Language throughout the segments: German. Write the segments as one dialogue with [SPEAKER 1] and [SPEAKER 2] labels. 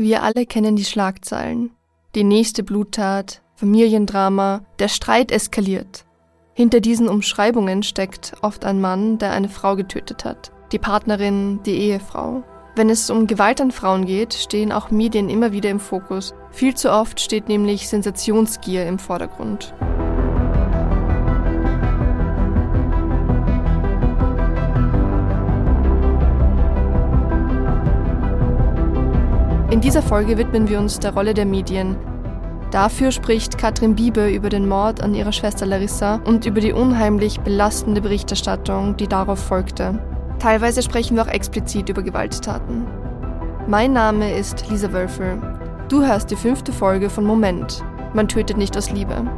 [SPEAKER 1] Wir alle kennen die Schlagzeilen. Die nächste Bluttat, Familiendrama, der Streit eskaliert. Hinter diesen Umschreibungen steckt oft ein Mann, der eine Frau getötet hat. Die Partnerin, die Ehefrau. Wenn es um Gewalt an Frauen geht, stehen auch Medien immer wieder im Fokus. Viel zu oft steht nämlich Sensationsgier im Vordergrund. In dieser Folge widmen wir uns der Rolle der Medien. Dafür spricht Katrin Biebe über den Mord an ihrer Schwester Larissa und über die unheimlich belastende Berichterstattung, die darauf folgte. Teilweise sprechen wir auch explizit über Gewalttaten. Mein Name ist Lisa Wölfel. Du hörst die fünfte Folge von Moment. Man tötet nicht aus Liebe.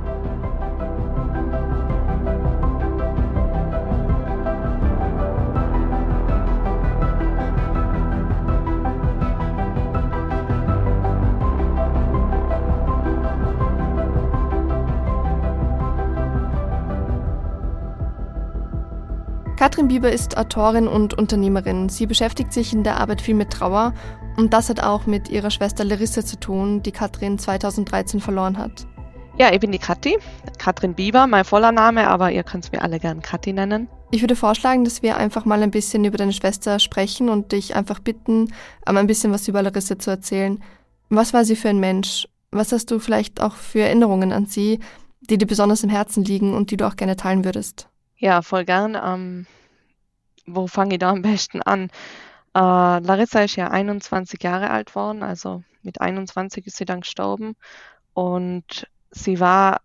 [SPEAKER 1] Katrin Bieber ist Autorin und Unternehmerin. Sie beschäftigt sich in der Arbeit viel mit Trauer und das hat auch mit ihrer Schwester Larissa zu tun, die Katrin 2013 verloren hat.
[SPEAKER 2] Ja, ich bin die Kathi, Katrin Bieber, mein voller Name, aber ihr könnt mir alle gern Kathi nennen.
[SPEAKER 1] Ich würde vorschlagen, dass wir einfach mal ein bisschen über deine Schwester sprechen und dich einfach bitten, ein bisschen was über Larissa zu erzählen. Was war sie für ein Mensch? Was hast du vielleicht auch für Erinnerungen an sie, die dir besonders im Herzen liegen und die du auch gerne teilen würdest?
[SPEAKER 2] Ja, voll gern. Ähm, wo fange ich da am besten an? Äh, Larissa ist ja 21 Jahre alt worden, also mit 21 ist sie dann gestorben. Und sie war,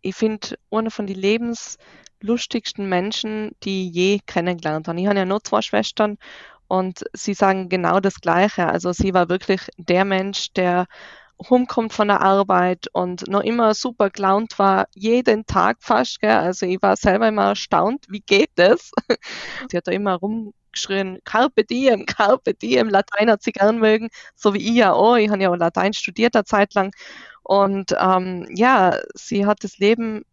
[SPEAKER 2] ich finde, eine von den lebenslustigsten Menschen, die ich je kennengelernt habe. Ich habe ja nur zwei Schwestern und sie sagen genau das Gleiche. Also sie war wirklich der Mensch, der rumkommt von der Arbeit und noch immer super gelaunt war, jeden Tag fast. Gell? Also ich war selber immer erstaunt, wie geht das? sie hat da immer rumgeschrien, Carpe diem, Carpe diem, Latein hat sie gern mögen, so wie ich ja auch. Ich habe ja auch Latein studiert eine Zeit lang. Und ähm, ja, sie hat das Leben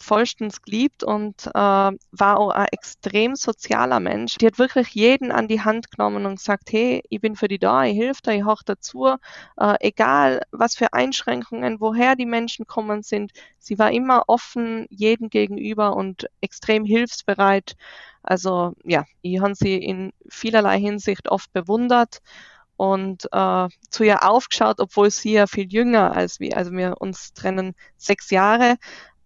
[SPEAKER 2] vollstens geliebt und äh, war auch ein extrem sozialer Mensch. Die hat wirklich jeden an die Hand genommen und gesagt, hey, ich bin für die da, ich helfe dir, ich hoch dazu, äh, egal was für Einschränkungen, woher die Menschen kommen sind. Sie war immer offen jedem gegenüber und extrem hilfsbereit. Also ja, ich habe sie in vielerlei Hinsicht oft bewundert und äh, zu ihr aufgeschaut, obwohl sie ja viel jünger als wir, also wir uns trennen sechs Jahre,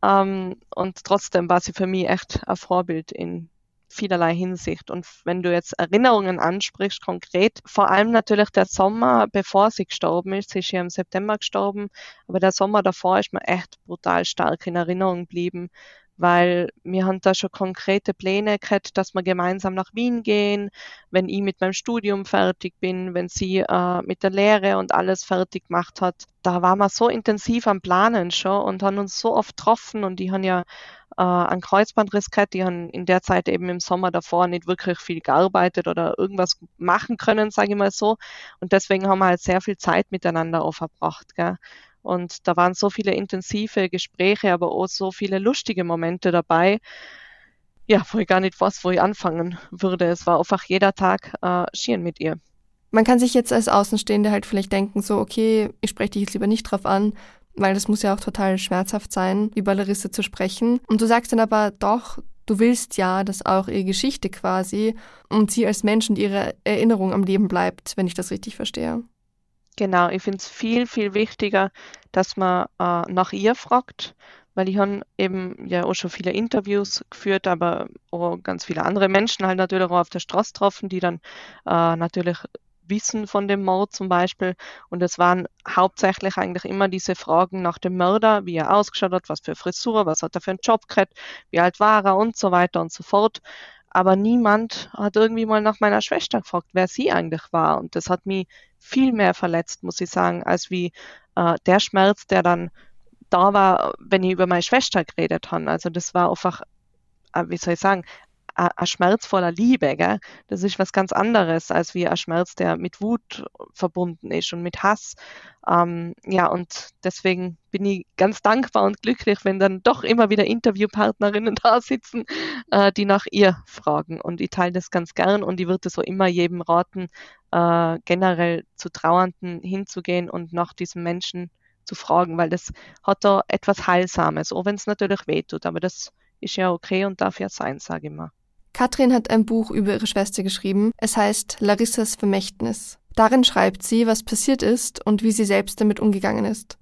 [SPEAKER 2] ähm, und trotzdem war sie für mich echt ein Vorbild in vielerlei Hinsicht. Und wenn du jetzt Erinnerungen ansprichst, konkret, vor allem natürlich der Sommer, bevor sie gestorben ist, sie ist ja im September gestorben, aber der Sommer davor ist mir echt brutal stark in Erinnerung geblieben, weil wir haben da schon konkrete Pläne gehabt, dass wir gemeinsam nach Wien gehen, wenn ich mit meinem Studium fertig bin, wenn sie äh, mit der Lehre und alles fertig gemacht hat. Da waren wir so intensiv am Planen schon und haben uns so oft getroffen und die haben ja äh, einen Kreuzbandriss gehabt, die haben in der Zeit eben im Sommer davor nicht wirklich viel gearbeitet oder irgendwas machen können, sage ich mal so. Und deswegen haben wir halt sehr viel Zeit miteinander auch verbracht. Gell? Und da waren so viele intensive Gespräche, aber auch so viele lustige Momente dabei. Ja, wo ich gar nicht weiß, wo ich anfangen würde. Es war einfach jeder Tag äh, schieren mit ihr.
[SPEAKER 1] Man kann sich jetzt als Außenstehende halt vielleicht denken, so, okay, ich spreche dich jetzt lieber nicht drauf an, weil das muss ja auch total schmerzhaft sein, über Larissa zu sprechen. Und du sagst dann aber doch, du willst ja, dass auch ihre Geschichte quasi und sie als Mensch und ihre Erinnerung am Leben bleibt, wenn ich das richtig verstehe.
[SPEAKER 2] Genau, ich finde es viel, viel wichtiger, dass man äh, nach ihr fragt, weil ich habe eben ja auch schon viele Interviews geführt, aber auch ganz viele andere Menschen halt natürlich auch auf der Straße getroffen, die dann äh, natürlich wissen von dem Mord zum Beispiel. Und es waren hauptsächlich eigentlich immer diese Fragen nach dem Mörder, wie er ausgeschaut hat, was für Frisur, was hat er für einen Job gehabt, wie alt war er und so weiter und so fort. Aber niemand hat irgendwie mal nach meiner Schwester gefragt, wer sie eigentlich war. Und das hat mich viel mehr verletzt, muss ich sagen, als wie äh, der Schmerz, der dann da war, wenn ich über meine Schwester geredet habe. Also das war einfach, äh, wie soll ich sagen, ein Schmerz voller Liebe. Gell? Das ist was ganz anderes als wie ein Schmerz, der mit Wut verbunden ist und mit Hass. Ähm, ja, und deswegen bin ich ganz dankbar und glücklich, wenn dann doch immer wieder Interviewpartnerinnen da sitzen, äh, die nach ihr fragen. Und ich teile das ganz gern und ich würde so immer jedem raten, äh, generell zu Trauernden hinzugehen und nach diesem Menschen zu fragen, weil das hat da etwas Heilsames, auch wenn es natürlich wehtut, aber das ist ja okay und darf ja sein, sage ich mal.
[SPEAKER 1] Katrin hat ein Buch über ihre Schwester geschrieben. Es heißt Larissas Vermächtnis. Darin schreibt sie, was passiert ist und wie sie selbst damit umgegangen ist.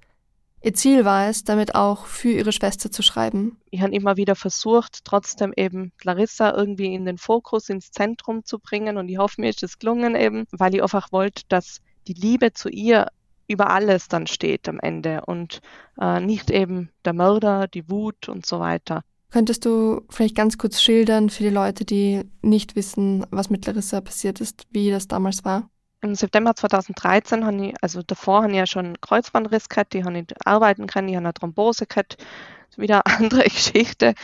[SPEAKER 1] Ihr Ziel war es, damit auch für ihre Schwester zu schreiben.
[SPEAKER 2] Ich habe immer wieder versucht, trotzdem eben Larissa irgendwie in den Fokus, ins Zentrum zu bringen und ich hoffe, mir ist es gelungen eben, weil ich einfach wollte, dass die Liebe zu ihr über alles dann steht am Ende und äh, nicht eben der Mörder, die Wut und so weiter.
[SPEAKER 1] Könntest du vielleicht ganz kurz schildern für die Leute, die nicht wissen, was mit Larissa passiert ist, wie das damals war?
[SPEAKER 2] Im September 2013 habe ich, also davor habe ich ja schon Kreuzbandriss gehabt, die habe ich arbeiten können, ich habe eine Thrombose gehabt, wieder eine andere Geschichte.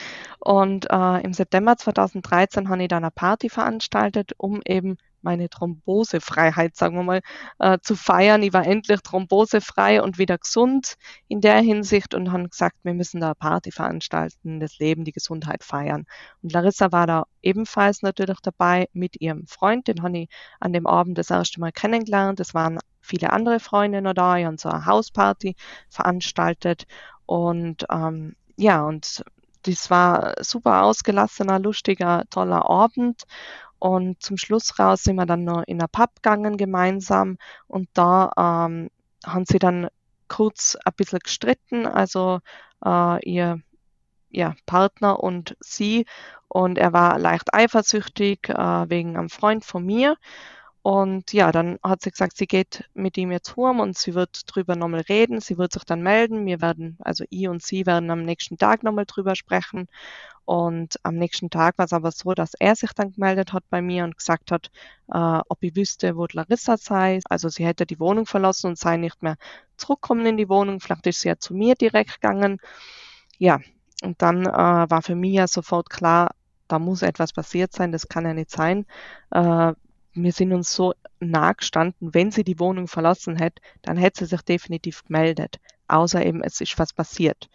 [SPEAKER 2] Und äh, im September 2013 habe ich dann eine Party veranstaltet, um eben meine Thrombosefreiheit, sagen wir mal, äh, zu feiern. Ich war endlich thrombosefrei und wieder gesund in der Hinsicht und haben gesagt, wir müssen da eine Party veranstalten, das Leben, die Gesundheit feiern. Und Larissa war da ebenfalls natürlich dabei mit ihrem Freund, den habe ich an dem Abend das erste Mal kennengelernt. Es waren viele andere Freunde noch da, ich habe so eine Hausparty veranstaltet und ähm, ja, und das war super ausgelassener, lustiger, toller Abend. Und zum Schluss raus sind wir dann noch in ein Pub gegangen gemeinsam und da ähm, haben sie dann kurz ein bisschen gestritten, also äh, ihr ja, Partner und sie. Und er war leicht eifersüchtig äh, wegen einem Freund von mir. Und ja, dann hat sie gesagt, sie geht mit ihm jetzt heim und sie wird drüber nochmal reden. Sie wird sich dann melden. Wir werden, also ich und sie werden am nächsten Tag nochmal drüber sprechen. Und am nächsten Tag war es aber so, dass er sich dann gemeldet hat bei mir und gesagt hat, äh, ob ich wüsste, wo Larissa sei. Also sie hätte die Wohnung verlassen und sei nicht mehr zurückkommen in die Wohnung. Vielleicht ist sie ja zu mir direkt gegangen. Ja, und dann äh, war für mich ja sofort klar, da muss etwas passiert sein, das kann ja nicht sein. Äh, wir sind uns so nah gestanden, wenn sie die Wohnung verlassen hätte, dann hätte sie sich definitiv gemeldet. Außer eben, es ist was passiert.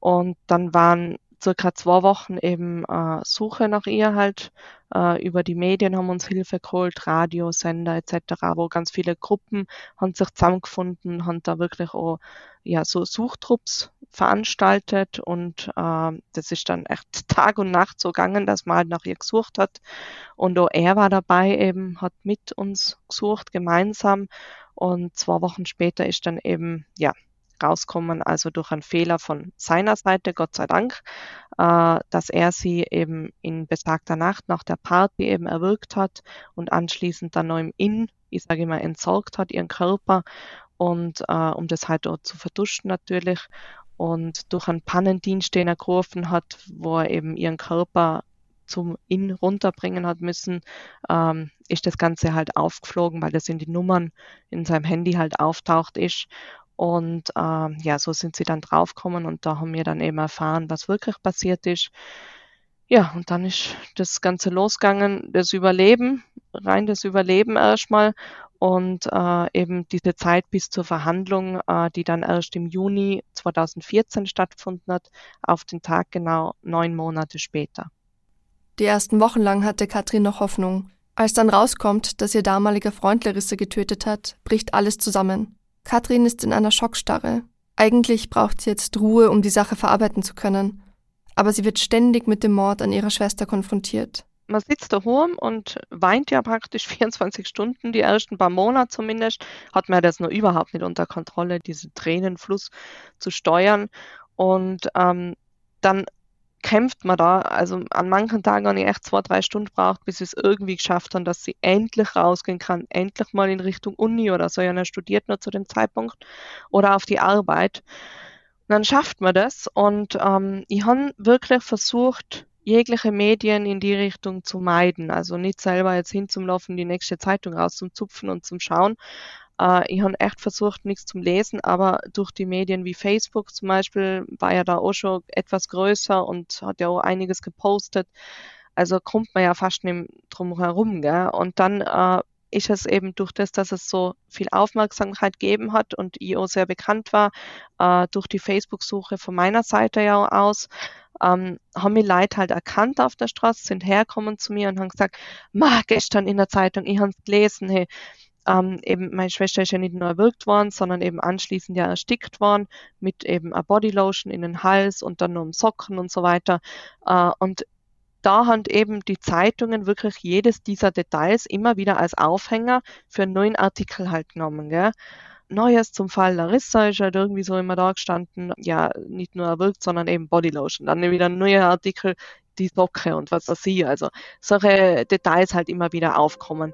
[SPEAKER 2] Und dann waren circa zwei Wochen eben äh, Suche nach ihr halt. Äh, über die Medien haben uns Hilfe geholt, Radiosender etc., wo ganz viele Gruppen haben sich zusammengefunden, haben da wirklich auch ja, so Suchtrupps veranstaltet und äh, das ist dann echt Tag und Nacht so gegangen, dass man halt nach ihr gesucht hat. Und auch er war dabei eben, hat mit uns gesucht, gemeinsam. Und zwei Wochen später ist dann eben, ja, rauskommen, also durch einen Fehler von seiner Seite, Gott sei Dank, äh, dass er sie eben in besagter Nacht nach der Party eben erwürgt hat und anschließend dann noch im Inn, ich sage immer, entsorgt hat, ihren Körper und äh, um das halt dort zu verduschen natürlich und durch einen Pannendienst, den er gerufen hat, wo er eben ihren Körper zum Inn runterbringen hat müssen, ähm, ist das Ganze halt aufgeflogen, weil das in die Nummern in seinem Handy halt auftaucht ist. Und ähm, ja, so sind sie dann draufgekommen und da haben wir dann eben erfahren, was wirklich passiert ist. Ja, und dann ist das Ganze losgegangen, das Überleben, rein das Überleben erstmal und äh, eben diese Zeit bis zur Verhandlung, äh, die dann erst im Juni 2014 stattgefunden hat, auf den Tag genau neun Monate später.
[SPEAKER 1] Die ersten Wochen lang hatte Katrin noch Hoffnung. Als dann rauskommt, dass ihr damaliger Freund Larissa getötet hat, bricht alles zusammen. Katrin ist in einer Schockstarre. Eigentlich braucht sie jetzt Ruhe, um die Sache verarbeiten zu können. Aber sie wird ständig mit dem Mord an ihrer Schwester konfrontiert.
[SPEAKER 2] Man sitzt daheim und weint ja praktisch 24 Stunden, die ersten paar Monate zumindest, hat man das noch überhaupt nicht unter Kontrolle, diesen Tränenfluss zu steuern. Und ähm, dann kämpft man da. Also an manchen Tagen habe ich echt zwei, drei Stunden braucht, bis ich es irgendwie geschafft habe, dass sie endlich rausgehen kann, endlich mal in Richtung Uni oder so. Ja, studiert nur zu dem Zeitpunkt oder auf die Arbeit. Und dann schafft man das und ähm, ich habe wirklich versucht, jegliche Medien in die Richtung zu meiden. Also nicht selber jetzt hinzulaufen, die nächste Zeitung rauszuzupfen und zum Schauen, äh, ich habe echt versucht, nichts zum Lesen, aber durch die Medien wie Facebook zum Beispiel war ja da auch schon etwas größer und hat ja auch einiges gepostet. Also kommt man ja fast nicht drum herum. Und dann äh, ist es eben durch das, dass es so viel Aufmerksamkeit gegeben hat und ich auch sehr bekannt war, äh, durch die Facebook-Suche von meiner Seite ja aus, ähm, haben mich Leute halt erkannt auf der Straße, sind hergekommen zu mir und haben gesagt, ma, gestern in der Zeitung, ich habe es gelesen, hey, ähm, eben meine Schwester ist ja nicht nur erwürgt worden, sondern eben anschließend ja erstickt worden mit eben einer Bodylotion in den Hals und dann nur um Socken und so weiter. Äh, und da haben eben die Zeitungen wirklich jedes dieser Details immer wieder als Aufhänger für einen neuen Artikel halt genommen. Gell? Neues zum Fall Larissa ist halt irgendwie so immer da gestanden, ja, nicht nur erwürgt, sondern eben Bodylotion. Dann wieder ein neuer Artikel, die Socke und was weiß ich. Also solche Details halt immer wieder aufkommen.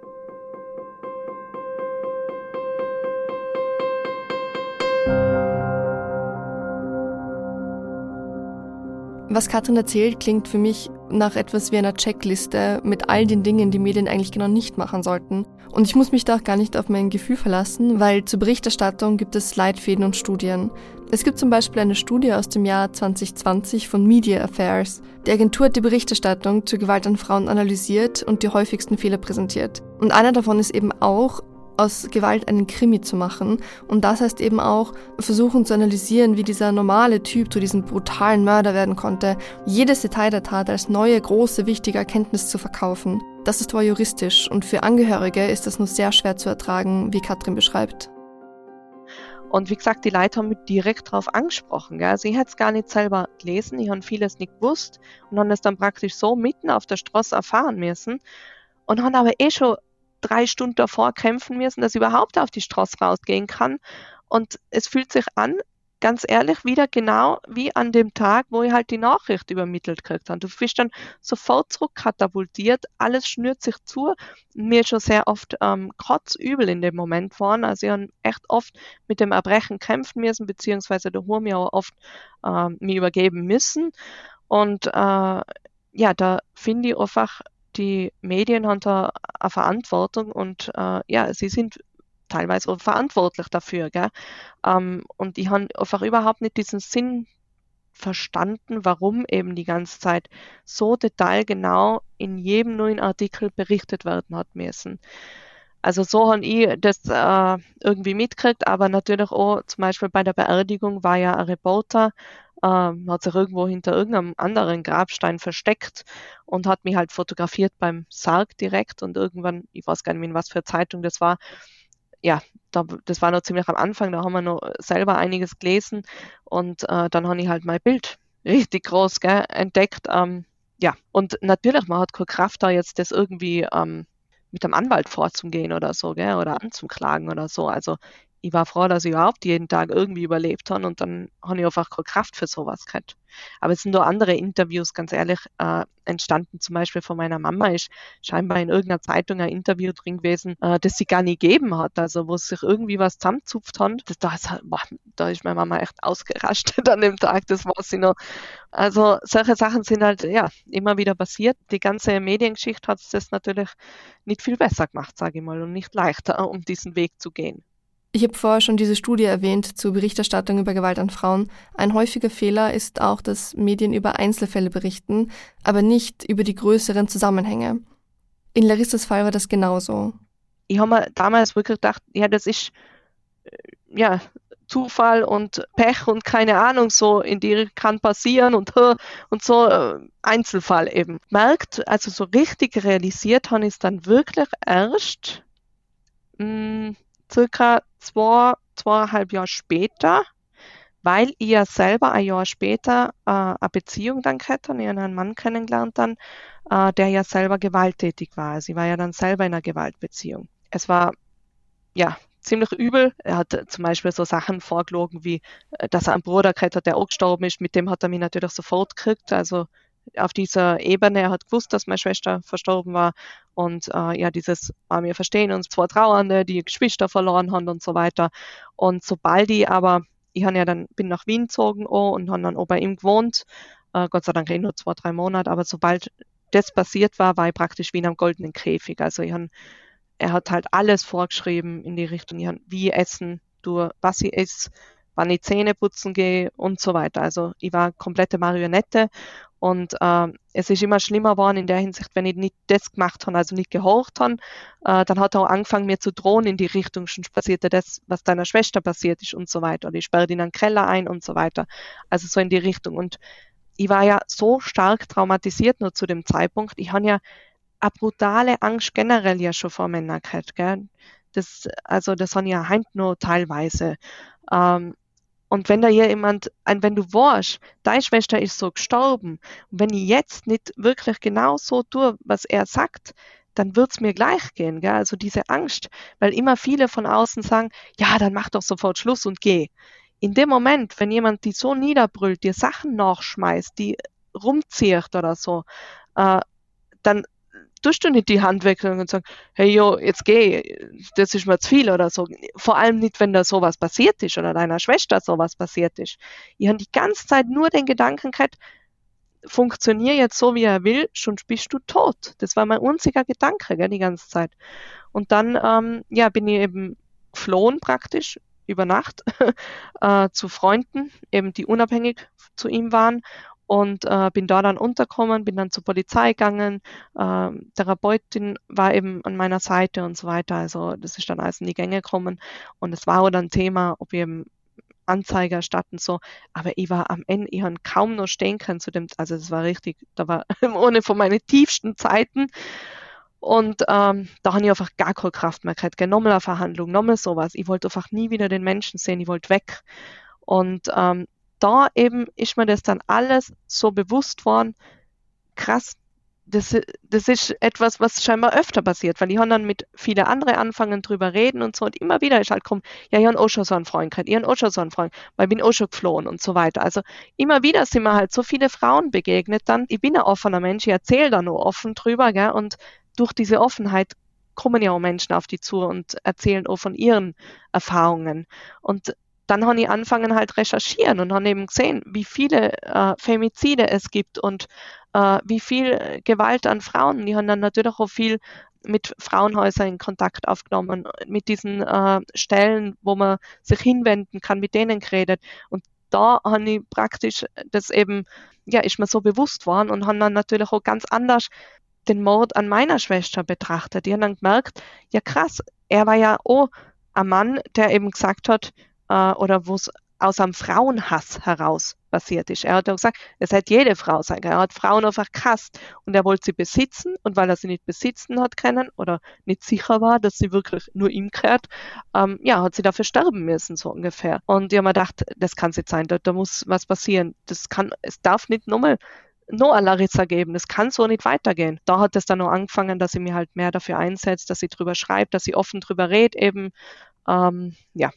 [SPEAKER 1] Was Katrin erzählt, klingt für mich nach etwas wie einer Checkliste mit all den Dingen, die Medien eigentlich genau nicht machen sollten. Und ich muss mich da auch gar nicht auf mein Gefühl verlassen, weil zur Berichterstattung gibt es Leitfäden und Studien. Es gibt zum Beispiel eine Studie aus dem Jahr 2020 von Media Affairs. Die Agentur hat die Berichterstattung zur Gewalt an Frauen analysiert und die häufigsten Fehler präsentiert. Und einer davon ist eben auch, aus Gewalt einen Krimi zu machen. Und das heißt eben auch, versuchen zu analysieren, wie dieser normale Typ zu diesem brutalen Mörder werden konnte, jedes Detail der Tat als neue, große, wichtige Erkenntnis zu verkaufen. Das ist voyeuristisch und für Angehörige ist das nur sehr schwer zu ertragen, wie Katrin beschreibt.
[SPEAKER 2] Und wie gesagt, die Leute haben mich direkt darauf angesprochen. Gell? Also ich hätte es gar nicht selber gelesen, ich habe vieles nicht gewusst und habe es dann praktisch so mitten auf der Straße erfahren müssen und haben aber eh schon drei Stunden davor kämpfen müssen, dass ich überhaupt auf die Straße rausgehen kann. Und es fühlt sich an, ganz ehrlich, wieder genau wie an dem Tag, wo ich halt die Nachricht übermittelt gekriegt habe. Du bist dann sofort zurückkatapultiert, alles schnürt sich zu. Mir ist schon sehr oft ähm, kotzübel in dem Moment geworden. Also ich habe echt oft mit dem Erbrechen kämpfen müssen, beziehungsweise der Hur mir auch oft ähm, mir übergeben müssen. Und äh, ja, da finde ich einfach, die Medien haben da eine Verantwortung und äh, ja, sie sind teilweise auch verantwortlich dafür. Gell? Ähm, und die haben einfach überhaupt nicht diesen Sinn verstanden, warum eben die ganze Zeit so detailgenau in jedem neuen Artikel berichtet werden hat müssen. Also so habe ich das äh, irgendwie mitgekriegt, aber natürlich auch zum Beispiel bei der Beerdigung war ja ein Reporter ähm, hat sich irgendwo hinter irgendeinem anderen Grabstein versteckt und hat mich halt fotografiert beim Sarg direkt und irgendwann, ich weiß gar nicht mehr, was für Zeitung das war, ja, da, das war noch ziemlich am Anfang, da haben wir noch selber einiges gelesen und äh, dann habe ich halt mein Bild richtig groß gell, entdeckt. Ähm, ja, und natürlich, man hat keine Kraft da jetzt das irgendwie ähm, mit dem Anwalt vorzugehen oder so, gell, oder anzuklagen oder so. Also ich war froh, dass ich überhaupt jeden Tag irgendwie überlebt habe und dann habe ich einfach keine Kraft für sowas gehabt. Aber es sind nur andere Interviews, ganz ehrlich, äh, entstanden. Zum Beispiel von meiner Mama ist scheinbar in irgendeiner Zeitung ein Interview drin gewesen, äh, das sie gar nie gegeben hat. Also wo sich irgendwie was zusammenzupft hat. Das, da, ist, boah, da ist meine Mama echt ausgerastet an dem Tag, das war sie noch. Also solche Sachen sind halt ja immer wieder passiert. Die ganze Mediengeschichte hat es das natürlich nicht viel besser gemacht, sage ich mal, und nicht leichter, um diesen Weg zu gehen.
[SPEAKER 1] Ich habe vorher schon diese Studie erwähnt zur Berichterstattung über Gewalt an Frauen. Ein häufiger Fehler ist auch, dass Medien über Einzelfälle berichten, aber nicht über die größeren Zusammenhänge. In Larissas Fall war das genauso.
[SPEAKER 2] Ich habe mir damals wirklich gedacht, ja, das ist äh, ja Zufall und Pech und keine Ahnung, so in die kann passieren und und so äh, Einzelfall eben. Merkt, also so richtig realisiert habe ich es dann wirklich erst mh, hm, circa zwei, zweieinhalb Jahre später, weil ja selber ein Jahr später äh, eine Beziehung dann hatte und ich einen Mann kennengelernt dann, äh, der ja selber gewalttätig war. Also ich war ja dann selber in einer Gewaltbeziehung. Es war, ja, ziemlich übel. Er hat zum Beispiel so Sachen vorgelogen, wie, äh, dass er einen Bruder gehabt hat, der auch gestorben ist. Mit dem hat er mich natürlich sofort gekriegt. Also auf dieser Ebene, er hat gewusst, dass meine Schwester verstorben war. Und äh, ja, dieses, äh, wir verstehen uns, zwei Trauernde, die Geschwister verloren haben und so weiter. Und sobald ich aber, ich ja dann, bin nach Wien gezogen auch und habe dann auch bei ihm gewohnt, äh, Gott sei Dank eh nur zwei, drei Monate, aber sobald das passiert war, war ich praktisch wie in einem goldenen Käfig. Also ich hab, er hat halt alles vorgeschrieben in die Richtung, ich hab, wie essen, du, was ich esse, wann ich Zähne putzen gehe und so weiter. Also ich war komplette Marionette Und äh, es ist immer schlimmer geworden in der Hinsicht, wenn ich nicht das gemacht habe, also nicht gehorcht habe, äh, dann hat er auch angefangen, mir zu drohen in die Richtung, schon passierte das, was deiner Schwester passiert ist und so weiter. Oder ich sperre dich in einen Keller ein und so weiter. Also so in die Richtung. Und ich war ja so stark traumatisiert nur zu dem Zeitpunkt. Ich habe ja eine brutale Angst generell ja schon vor Männern gehabt. Gell? Das, also das habe ich ja heint nur teilweise. Ähm, und wenn da jemand, wenn du warst, deine Schwester ist so gestorben, und wenn ich jetzt nicht wirklich genau so tue, was er sagt, dann wird's mir gleich gehen. Gell? Also diese Angst, weil immer viele von außen sagen, ja, dann mach doch sofort Schluss und geh. In dem Moment, wenn jemand die so niederbrüllt, dir Sachen nachschmeißt, die rumzieht oder so, äh, dann tust du nicht die Hand wechseln und sagen, hey jo, jetzt geh, das ist mir zu viel oder so. Vor allem nicht, wenn da sowas passiert ist oder deiner Schwester sowas passiert ist. Ich habe die ganze Zeit nur den Gedanken gehabt, funktionier jetzt so, wie er will, schon bist du tot. Das war mein einziger Gedanke, gell, die ganze Zeit. Und dann, ähm, ja, bin ich eben geflohen praktisch über Nacht äh, zu Freunden, eben die unabhängig zu ihm waren und äh, bin da dann untergekommen, bin dann zur Polizei gegangen, äh, Therapeutin war eben an meiner Seite und so weiter. Also das ist dann alles in die Gänge gekommen und es war auch dann Thema, ob wir eben Anzeige erstatten so, aber ich war am Ende, ich habe kaum noch stehen können zu dem, also das war richtig, da war ohne von meinen tiefsten Zeiten und ähm, da habe ich einfach gar keine Kraft mehr gehabt, nochmal eine Verhandlung, nochmal sowas. Ich wollte einfach nie wieder den Menschen sehen, ich wollte weg. Und ähm, da eben ist mir das dann alles so bewusst worden, krass, das, das ist etwas, was scheinbar öfter passiert, weil ich habe dann mit vielen anderen anfangen drüber reden und so und immer wieder ist halt kommen, ja, ich habe auch schon so einen Freund gehabt, ich habe auch schon so einen Freund, weil ich bin auch schon geflohen und so weiter. Also immer wieder sind mir halt so viele Frauen begegnet dann. Ich bin ein offener Mensch, ich erzähle da nur offen drüber, gell, und durch diese Offenheit kommen ja auch Menschen auf die zu und erzählen auch von ihren Erfahrungen. Und dann habe ich angefangen halt recherchieren und habe eben gesehen, wie viele äh, Femizide es gibt und äh, wie viel Gewalt an Frauen. Die haben dann natürlich auch viel mit Frauenhäusern in Kontakt aufgenommen, mit diesen äh, Stellen, wo man sich hinwenden kann, mit denen geredet. Und da habe ich praktisch das eben, ja, ist mir so bewusst worden und habe dann natürlich auch ganz anders den Mord an meiner Schwester betrachtet. Die haben dann gemerkt, ja krass, er war ja auch ein Mann, der eben gesagt hat, äh, oder wo es aus einem Frauenhass heraus passiert ist. Er hat ja gesagt, es hätte jede Frau sein können. Er hat Frauen einfach gehasst und er wollte sie besitzen und weil er sie nicht besitzen hat können oder nicht sicher war, dass sie wirklich nur ihm gehört, ähm, ja, hat sie dafür sterben müssen, so ungefähr. Und ich habe mir gedacht, das kann nicht sein, da, da muss was passieren. Das kann, es darf nicht nochmal noch eine Larissa geben. Das kann so nicht weitergehen. Da hat es dann noch angefangen, dass sie mir halt mehr dafür einsetzt, dass sie drüber schreibt, dass sie offen drüber redet eben. Ähm, ja,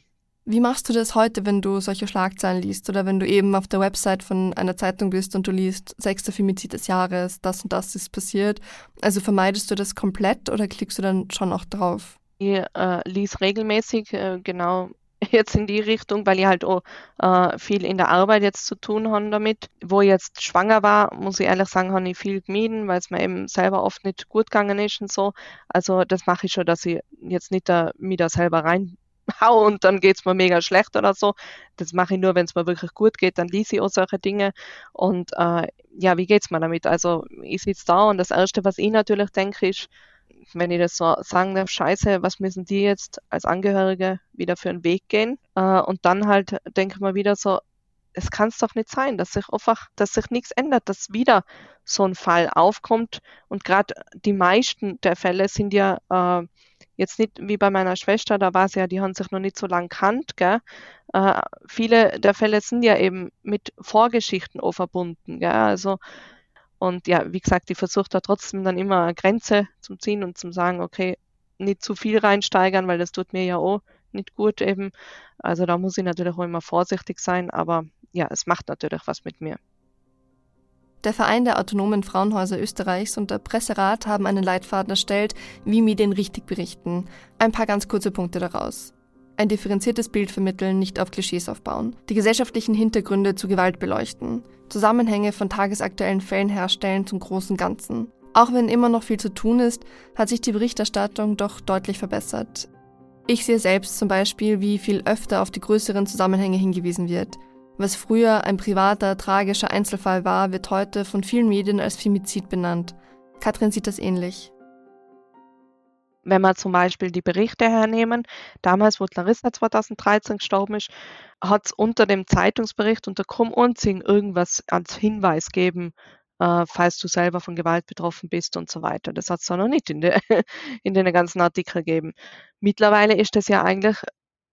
[SPEAKER 1] wie machst du das heute, wenn du solche Schlagzeilen liest oder wenn du eben auf der Website von einer Zeitung bist und du liest sechster Femizid des Jahres, das und das ist passiert? Also vermeidest du das komplett oder klickst du dann schon auch drauf?
[SPEAKER 2] Ich äh, lies regelmäßig äh, genau jetzt in die Richtung, weil ich halt auch äh, viel in der Arbeit jetzt zu tun habe damit. Wo ich jetzt schwanger war, muss ich ehrlich sagen, habe ich viel gemieden, weil es mir eben selber oft nicht gut gegangen ist und so. Also das mache ich schon, dass ich jetzt nicht da, mich da selber rein hau und dann geht's mir mega schlecht oder so. Das mache ich nur, wenn es mir wirklich gut geht, dann lese ich auch solche Dinge. Und äh, ja, wie geht's mir damit? Also ich sitze da und das Erste, was ich natürlich denke, ist, wenn ich das so sagen darf, scheiße, was müssen die jetzt als Angehörige wieder für einen Weg gehen? Äh, und dann halt denke ich mir wieder so, es kann es doch nicht sein, dass sich einfach, dass sich nichts ändert, dass wieder so ein Fall aufkommt. Und gerade die meisten der Fälle sind ja äh, Jetzt nicht wie bei meiner Schwester, da war es ja, die haben sich noch nicht so lang kannt, gell? Äh, viele der Fälle sind ja eben mit Vorgeschichten auch verbunden, gell? Also, und ja, wie gesagt, die versucht da trotzdem dann immer eine Grenze zum Ziehen und zum sagen, okay, nicht zu viel reinsteigern, weil das tut mir ja auch nicht gut eben. Also da muss ich natürlich auch immer vorsichtig sein, aber ja, es macht natürlich was mit mir.
[SPEAKER 1] Der Verein der autonomen Frauenhäuser Österreichs und der Presserat haben einen Leitfaden erstellt, wie Medien richtig berichten. Ein paar ganz kurze Punkte daraus. Ein differenziertes Bild vermitteln, nicht auf Klischees aufbauen. Die gesellschaftlichen Hintergründe zu Gewalt beleuchten. Zusammenhänge von tagesaktuellen Fällen herstellen zum großen Ganzen. Auch wenn immer noch viel zu tun ist, hat sich die Berichterstattung doch deutlich verbessert. Ich sehe selbst zum Beispiel, wie viel öfter auf die größeren Zusammenhänge hingewiesen wird. Was früher ein privater, tragischer Einzelfall war, wird heute von vielen Medien als Femizid benannt. Katrin sieht das ähnlich.
[SPEAKER 2] Wenn wir zum Beispiel die Berichte hernehmen, damals, wo Larissa 2013 gestorben ist, hat es unter dem Zeitungsbericht unter Krumm Unzing irgendwas als Hinweis gegeben, äh, falls du selber von Gewalt betroffen bist und so weiter. Das hat es noch nicht in, de, in den ganzen Artikeln gegeben. Mittlerweile ist das ja eigentlich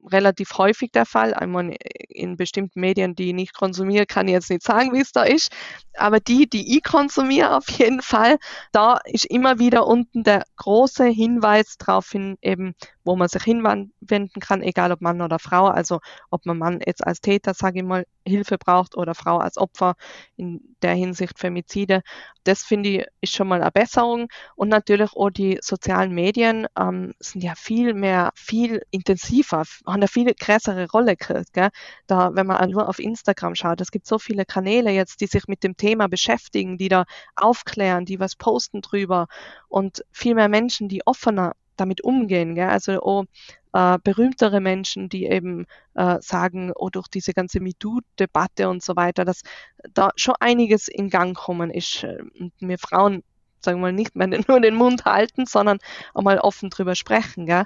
[SPEAKER 2] relativ häufig der Fall. Einmal in bestimmten Medien, die ich nicht konsumiere, kann ich jetzt nicht sagen, wie es da ist. Aber die, die ich konsumiere, auf jeden Fall, da ist immer wieder unten der große Hinweis darauf hin, eben, wo man sich hinwenden kann, egal ob Mann oder Frau. Also ob man Mann jetzt als Täter, sage ich mal, Hilfe braucht oder Frau als Opfer in der Hinsicht Femizide. Das finde ich ist schon mal eine Besserung. Und natürlich auch die sozialen Medien ähm, sind ja viel mehr, viel intensiver, haben eine viel größere Rolle gekriegt. Gell? Da, wenn man nur auf Instagram schaut, es gibt so viele Kanäle jetzt, die sich mit dem Thema beschäftigen, die da aufklären, die was posten drüber und viel mehr Menschen, die offener damit umgehen. Gell? Also auch äh, berühmtere Menschen, die eben äh, sagen, oh, durch diese ganze MeToo-Debatte und so weiter, dass da schon einiges in Gang kommen ist. Und wir Frauen, sagen wir mal, nicht mehr nur den Mund halten, sondern auch mal offen drüber sprechen. Gell?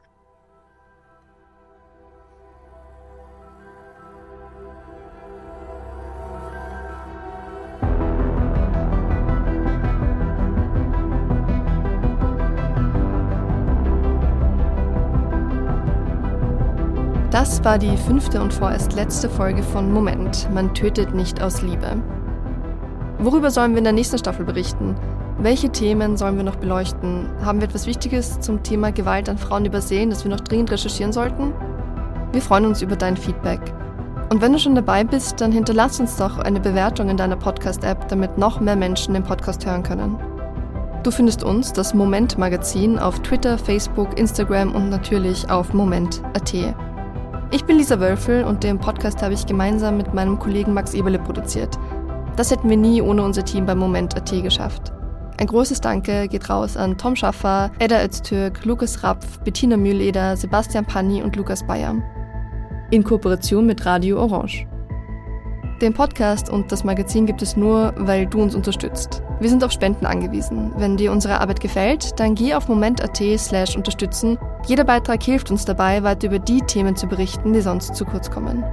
[SPEAKER 1] Das war die fünfte und vorerst letzte Folge von Moment. Man tötet nicht aus Liebe. Worüber sollen wir in der nächsten Staffel berichten? Welche Themen sollen wir noch beleuchten? Haben wir etwas Wichtiges zum Thema Gewalt an Frauen übersehen, das wir noch dringend recherchieren sollten? Wir freuen uns über dein Feedback. Und wenn du schon dabei bist, dann hinterlass uns doch eine Bewertung in deiner Podcast-App, damit noch mehr Menschen den Podcast hören können. Du findest uns, das Moment Magazin, auf Twitter, Facebook, Instagram und natürlich auf moment.at. Ich bin Lisa Wölfel und den Podcast habe ich gemeinsam mit meinem Kollegen Max Eberle produziert. Das hätten wir nie ohne unser Team beim Moment.at geschafft. Ein großes Danke geht raus an Tom Schaffer, Edda Öztürk, Lukas Rapf, Bettina Mühleder, Sebastian Panni und Lukas Bayer. In Kooperation mit Radio Orange. Den Podcast und das Magazin gibt es nur, weil du uns unterstützt. Wir sind auf Spenden angewiesen. Wenn dir unsere Arbeit gefällt, dann geh auf moment.at slash unterstützen. Jeder Beitrag hilft uns dabei, weiter über die Themen zu berichten, die sonst zu kurz kommen.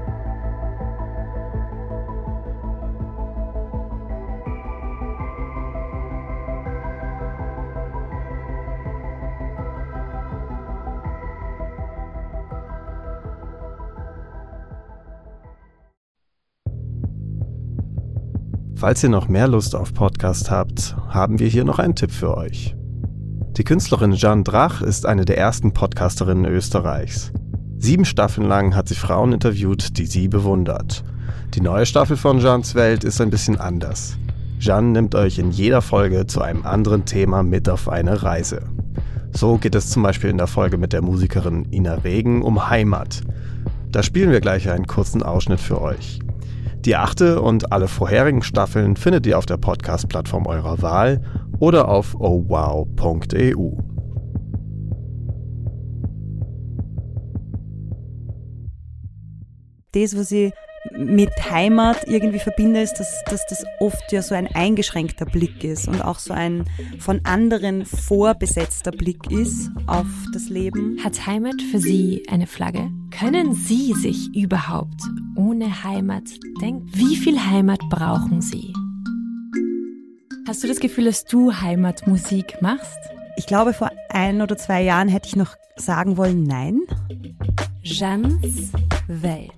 [SPEAKER 3] Falls ihr noch mehr Lust auf Podcast habt, haben wir hier noch einen Tipp für euch. Die Künstlerin Jeanne Drach ist eine der ersten Podcasterinnen Österreichs. Sieben Staffeln lang hat sie Frauen interviewt, die sie bewundert. Die neue Staffel von Jeannes Welt ist ein bisschen anders. Jeanne nimmt euch in jeder Folge zu einem anderen Thema mit auf eine Reise. So geht es zum Beispiel in der Folge mit der Musikerin Ina Regen um Heimat. Da spielen wir gleich einen kurzen Ausschnitt für euch. Die achte und alle vorherigen Staffeln findet ihr auf der Podcast-Plattform eurer Wahl oder auf ohwow.eu.
[SPEAKER 4] Das, was ich mit Heimat irgendwie verbinde, ist, dass, dass das oft ja so ein eingeschränkter Blick ist und auch so ein von anderen vorbesetzter Blick ist auf das Leben.
[SPEAKER 5] Hat Heimat für Sie eine Flagge? Können Sie sich überhaupt ohne Heimat denken? Wie viel Heimat brauchen Sie? Hast du das Gefühl, dass du Heimatmusik machst?
[SPEAKER 4] Ich glaube, vor ein oder zwei Jahren hätte ich noch sagen wollen, nein.
[SPEAKER 5] Jeans Welt.